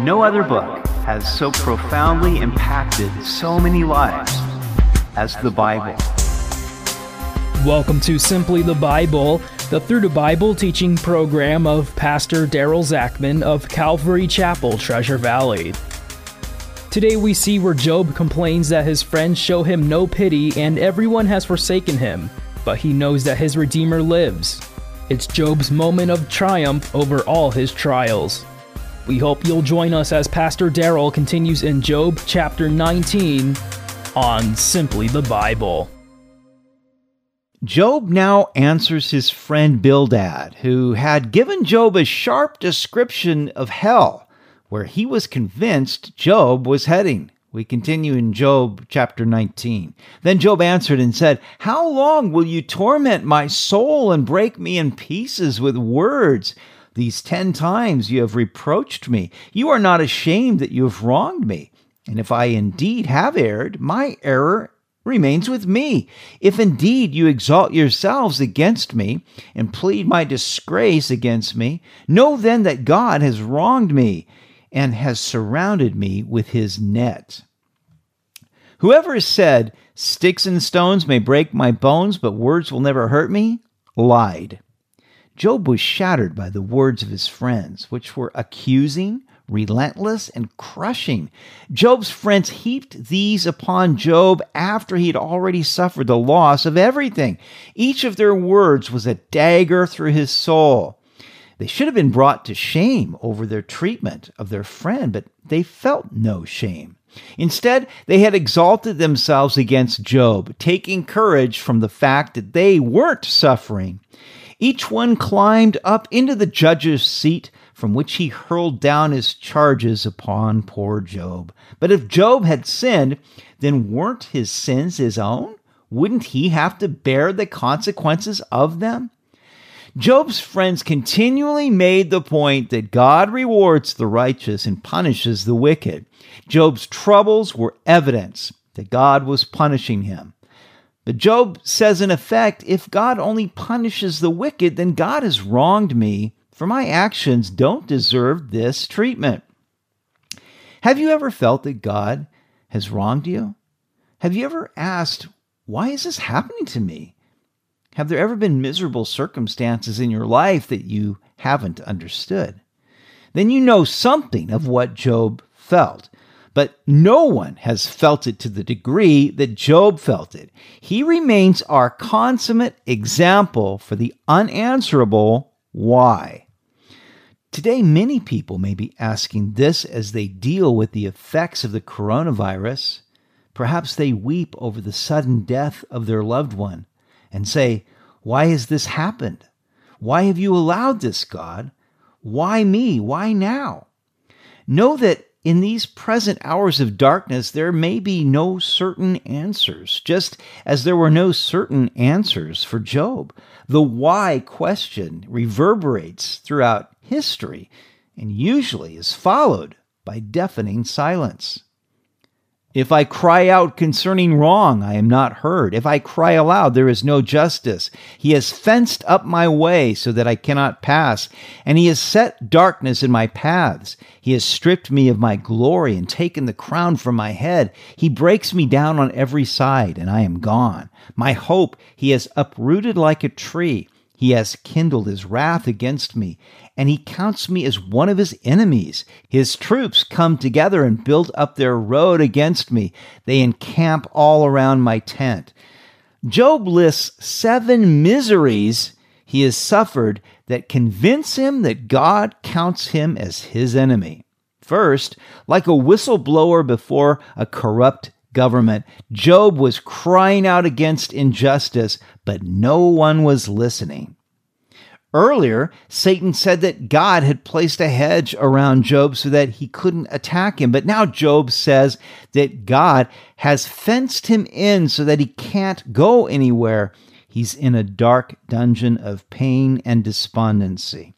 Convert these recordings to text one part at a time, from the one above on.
No other book has so profoundly impacted so many lives as the Bible. Welcome to Simply the Bible, the Through the Bible teaching program of Pastor Daryl Zachman of Calvary Chapel, Treasure Valley. Today we see where Job complains that his friends show him no pity and everyone has forsaken him, but he knows that his Redeemer lives. It's Job's moment of triumph over all his trials. We hope you'll join us as Pastor Daryl continues in Job chapter 19 on Simply the Bible. Job now answers his friend Bildad, who had given Job a sharp description of hell, where he was convinced Job was heading. We continue in Job chapter 19. Then Job answered and said, How long will you torment my soul and break me in pieces with words? These ten times you have reproached me. You are not ashamed that you have wronged me. And if I indeed have erred, my error remains with me. If indeed you exalt yourselves against me and plead my disgrace against me, know then that God has wronged me and has surrounded me with his net. Whoever said, Sticks and stones may break my bones, but words will never hurt me, lied. Job was shattered by the words of his friends, which were accusing, relentless, and crushing. Job's friends heaped these upon Job after he had already suffered the loss of everything. Each of their words was a dagger through his soul. They should have been brought to shame over their treatment of their friend, but they felt no shame. Instead, they had exalted themselves against Job, taking courage from the fact that they weren't suffering. Each one climbed up into the judge's seat from which he hurled down his charges upon poor Job. But if Job had sinned, then weren't his sins his own? Wouldn't he have to bear the consequences of them? Job's friends continually made the point that God rewards the righteous and punishes the wicked. Job's troubles were evidence that God was punishing him. But Job says, in effect, if God only punishes the wicked, then God has wronged me, for my actions don't deserve this treatment. Have you ever felt that God has wronged you? Have you ever asked, why is this happening to me? Have there ever been miserable circumstances in your life that you haven't understood? Then you know something of what Job felt. But no one has felt it to the degree that Job felt it. He remains our consummate example for the unanswerable why. Today, many people may be asking this as they deal with the effects of the coronavirus. Perhaps they weep over the sudden death of their loved one and say, Why has this happened? Why have you allowed this, God? Why me? Why now? Know that in these present hours of darkness, there may be no certain answers, just as there were no certain answers for Job. The why question reverberates throughout history and usually is followed by deafening silence. If I cry out concerning wrong, I am not heard. If I cry aloud, there is no justice. He has fenced up my way so that I cannot pass, and he has set darkness in my paths. He has stripped me of my glory and taken the crown from my head. He breaks me down on every side, and I am gone. My hope he has uprooted like a tree. He has kindled his wrath against me, and he counts me as one of his enemies. His troops come together and build up their road against me. They encamp all around my tent. Job lists seven miseries he has suffered that convince him that God counts him as his enemy. First, like a whistleblower before a corrupt government. Job was crying out against injustice, but no one was listening. Earlier, Satan said that God had placed a hedge around Job so that he couldn't attack him. But now Job says that God has fenced him in so that he can't go anywhere. He's in a dark dungeon of pain and despondency.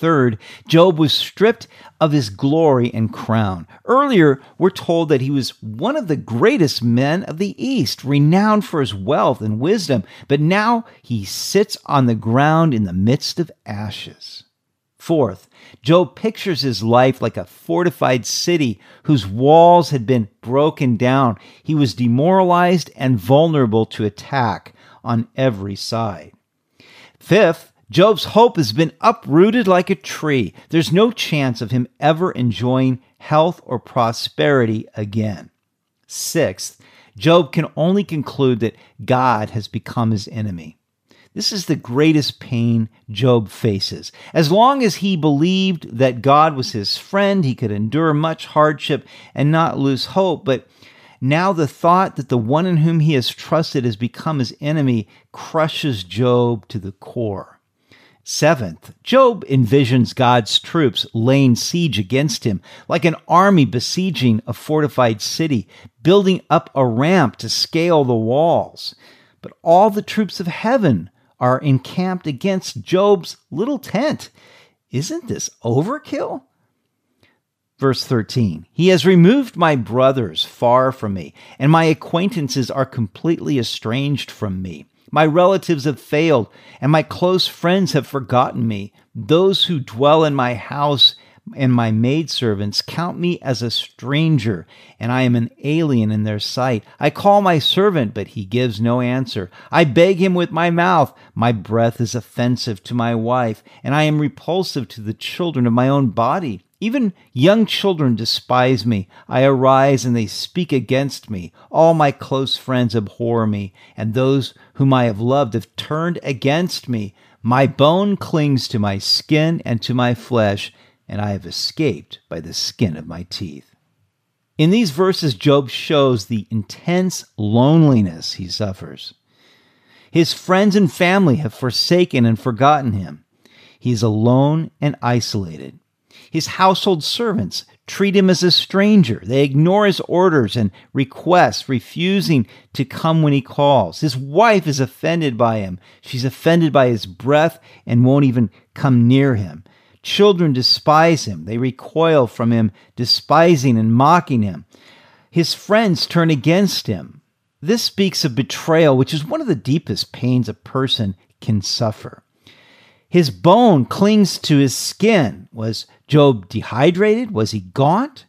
Third, Job was stripped of his glory and crown. Earlier, we're told that he was one of the greatest men of the East, renowned for his wealth and wisdom, but now he sits on the ground in the midst of ashes. Fourth, Job pictures his life like a fortified city whose walls had been broken down. He was demoralized and vulnerable to attack on every side. Fifth, Job's hope has been uprooted like a tree. There's no chance of him ever enjoying health or prosperity again. Sixth, Job can only conclude that God has become his enemy. This is the greatest pain Job faces. As long as he believed that God was his friend, he could endure much hardship and not lose hope. But now the thought that the one in whom he has trusted has become his enemy crushes Job to the core. Seventh, Job envisions God's troops laying siege against him, like an army besieging a fortified city, building up a ramp to scale the walls. But all the troops of heaven are encamped against Job's little tent. Isn't this overkill? Verse 13 He has removed my brothers far from me, and my acquaintances are completely estranged from me. My relatives have failed, and my close friends have forgotten me. Those who dwell in my house and my maidservants count me as a stranger, and I am an alien in their sight. I call my servant, but he gives no answer. I beg him with my mouth. My breath is offensive to my wife, and I am repulsive to the children of my own body. Even young children despise me. I arise and they speak against me. All my close friends abhor me, and those whom I have loved have turned against me. My bone clings to my skin and to my flesh and I have escaped by the skin of my teeth. In these verses, Job shows the intense loneliness he suffers. His friends and family have forsaken and forgotten him. He is alone and isolated. His household servants treat him as a stranger. They ignore his orders and requests, refusing to come when he calls. His wife is offended by him. She's offended by his breath and won't even come near him. Children despise him. They recoil from him, despising and mocking him. His friends turn against him. This speaks of betrayal, which is one of the deepest pains a person can suffer. His bone clings to his skin. Was Job dehydrated? Was he gaunt?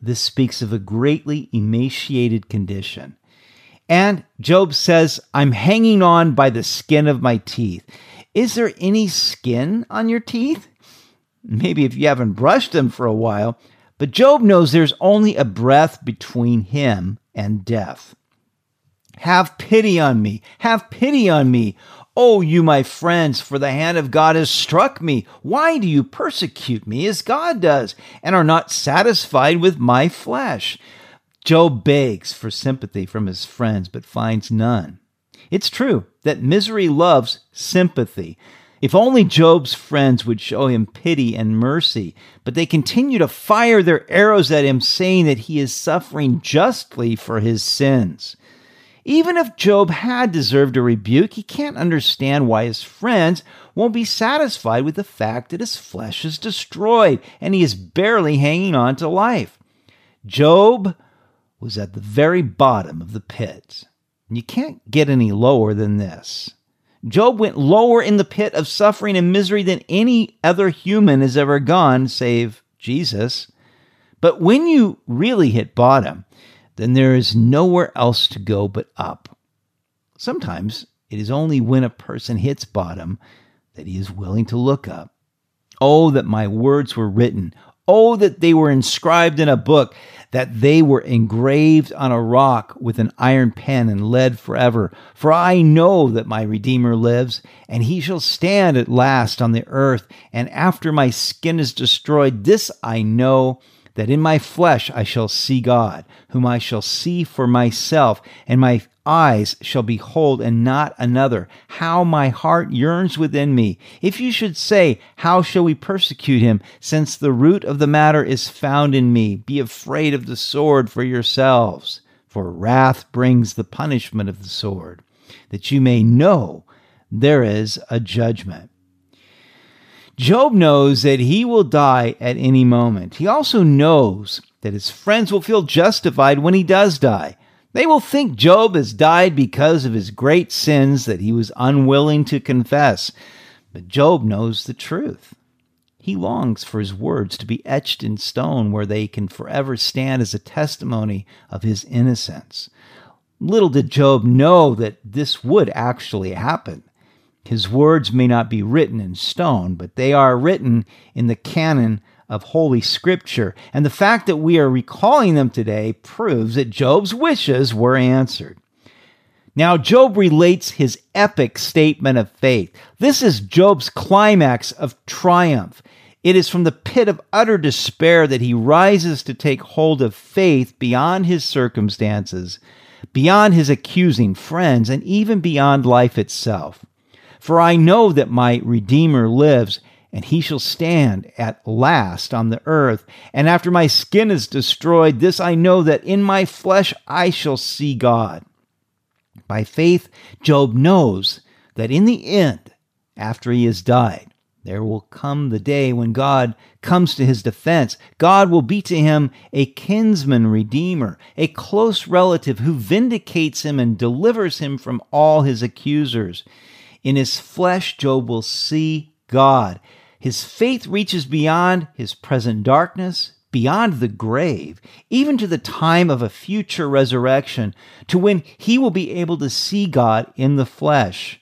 This speaks of a greatly emaciated condition. And Job says, I'm hanging on by the skin of my teeth. Is there any skin on your teeth? maybe if you haven't brushed them for a while, but Job knows there's only a breath between him and death. Have pity on me. Have pity on me. Oh, you, my friends, for the hand of God has struck me. Why do you persecute me as God does, and are not satisfied with my flesh? Job begs for sympathy from his friends, but finds none. It's true that misery loves sympathy. If only Job's friends would show him pity and mercy, but they continue to fire their arrows at him, saying that he is suffering justly for his sins. Even if Job had deserved a rebuke, he can't understand why his friends won't be satisfied with the fact that his flesh is destroyed and he is barely hanging on to life. Job was at the very bottom of the pit. You can't get any lower than this. Job went lower in the pit of suffering and misery than any other human has ever gone, save Jesus. But when you really hit bottom, then there is nowhere else to go but up. Sometimes it is only when a person hits bottom that he is willing to look up. Oh, that my words were written. Oh, that they were inscribed in a book, that they were engraved on a rock with an iron pen and lead forever. For I know that my Redeemer lives, and he shall stand at last on the earth. And after my skin is destroyed, this I know that in my flesh I shall see God, whom I shall see for myself, and my eyes shall behold and not another. How my heart yearns within me. If you should say, How shall we persecute him, since the root of the matter is found in me? Be afraid of the sword for yourselves, for wrath brings the punishment of the sword, that you may know there is a judgment. Job knows that he will die at any moment. He also knows that his friends will feel justified when he does die. They will think Job has died because of his great sins that he was unwilling to confess. But Job knows the truth. He longs for his words to be etched in stone where they can forever stand as a testimony of his innocence. Little did Job know that this would actually happen. His words may not be written in stone, but they are written in the canon of Holy Scripture. And the fact that we are recalling them today proves that Job's wishes were answered. Now, Job relates his epic statement of faith. This is Job's climax of triumph. It is from the pit of utter despair that he rises to take hold of faith beyond his circumstances, beyond his accusing friends, and even beyond life itself. For I know that my Redeemer lives, and he shall stand at last on the earth. And after my skin is destroyed, this I know that in my flesh I shall see God. By faith, Job knows that in the end, after he has died, there will come the day when God comes to his defense. God will be to him a kinsman redeemer, a close relative who vindicates him and delivers him from all his accusers. In his flesh, Job will see God. His faith reaches beyond his present darkness, beyond the grave, even to the time of a future resurrection, to when he will be able to see God in the flesh.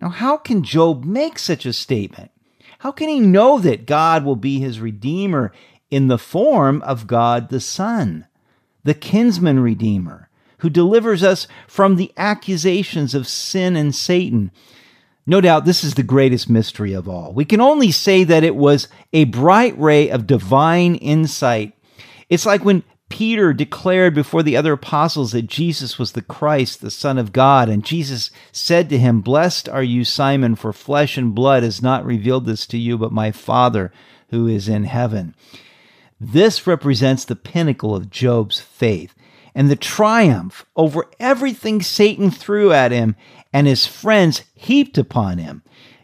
Now, how can Job make such a statement? How can he know that God will be his Redeemer in the form of God the Son, the kinsman Redeemer, who delivers us from the accusations of sin and Satan? No doubt this is the greatest mystery of all. We can only say that it was a bright ray of divine insight. It's like when Peter declared before the other apostles that Jesus was the Christ, the Son of God, and Jesus said to him, Blessed are you, Simon, for flesh and blood has not revealed this to you, but my Father who is in heaven. This represents the pinnacle of Job's faith and the triumph over everything Satan threw at him and his friends heaped upon him,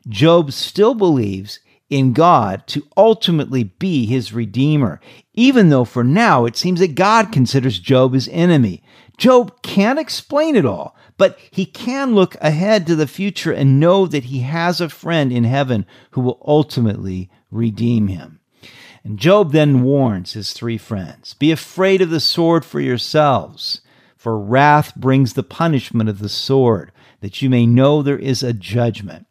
Job still believes in God to ultimately be his redeemer, even though for now it seems that God considers Job his enemy. Job can't explain it all, but he can look ahead to the future and know that he has a friend in heaven who will ultimately redeem him. And Job then warns his three friends Be afraid of the sword for yourselves, for wrath brings the punishment of the sword that you may know there is a judgment.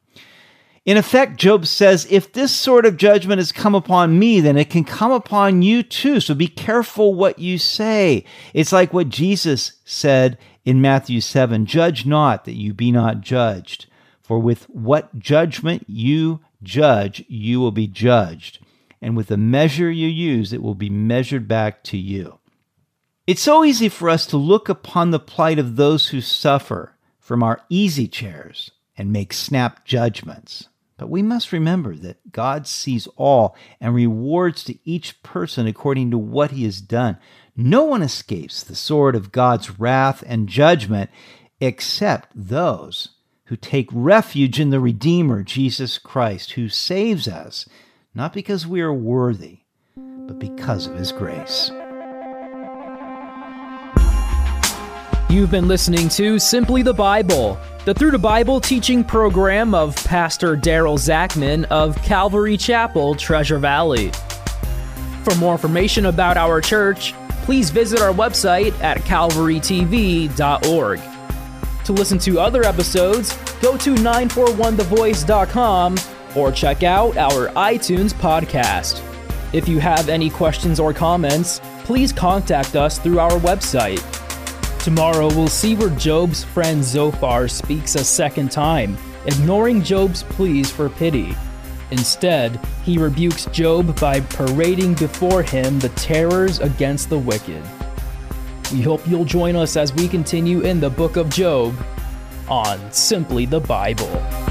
In effect, Job says, if this sort of judgment has come upon me, then it can come upon you too. So be careful what you say. It's like what Jesus said in Matthew 7 Judge not that you be not judged. For with what judgment you judge, you will be judged. And with the measure you use, it will be measured back to you. It's so easy for us to look upon the plight of those who suffer from our easy chairs and make snap judgments. But we must remember that God sees all and rewards to each person according to what he has done. No one escapes the sword of God's wrath and judgment except those who take refuge in the Redeemer, Jesus Christ, who saves us, not because we are worthy, but because of his grace. You've been listening to Simply the Bible, the Through the Bible teaching program of Pastor Daryl Zachman of Calvary Chapel, Treasure Valley. For more information about our church, please visit our website at calvarytv.org. To listen to other episodes, go to 941thevoice.com or check out our iTunes podcast. If you have any questions or comments, please contact us through our website Tomorrow, we'll see where Job's friend Zophar speaks a second time, ignoring Job's pleas for pity. Instead, he rebukes Job by parading before him the terrors against the wicked. We hope you'll join us as we continue in the book of Job on Simply the Bible.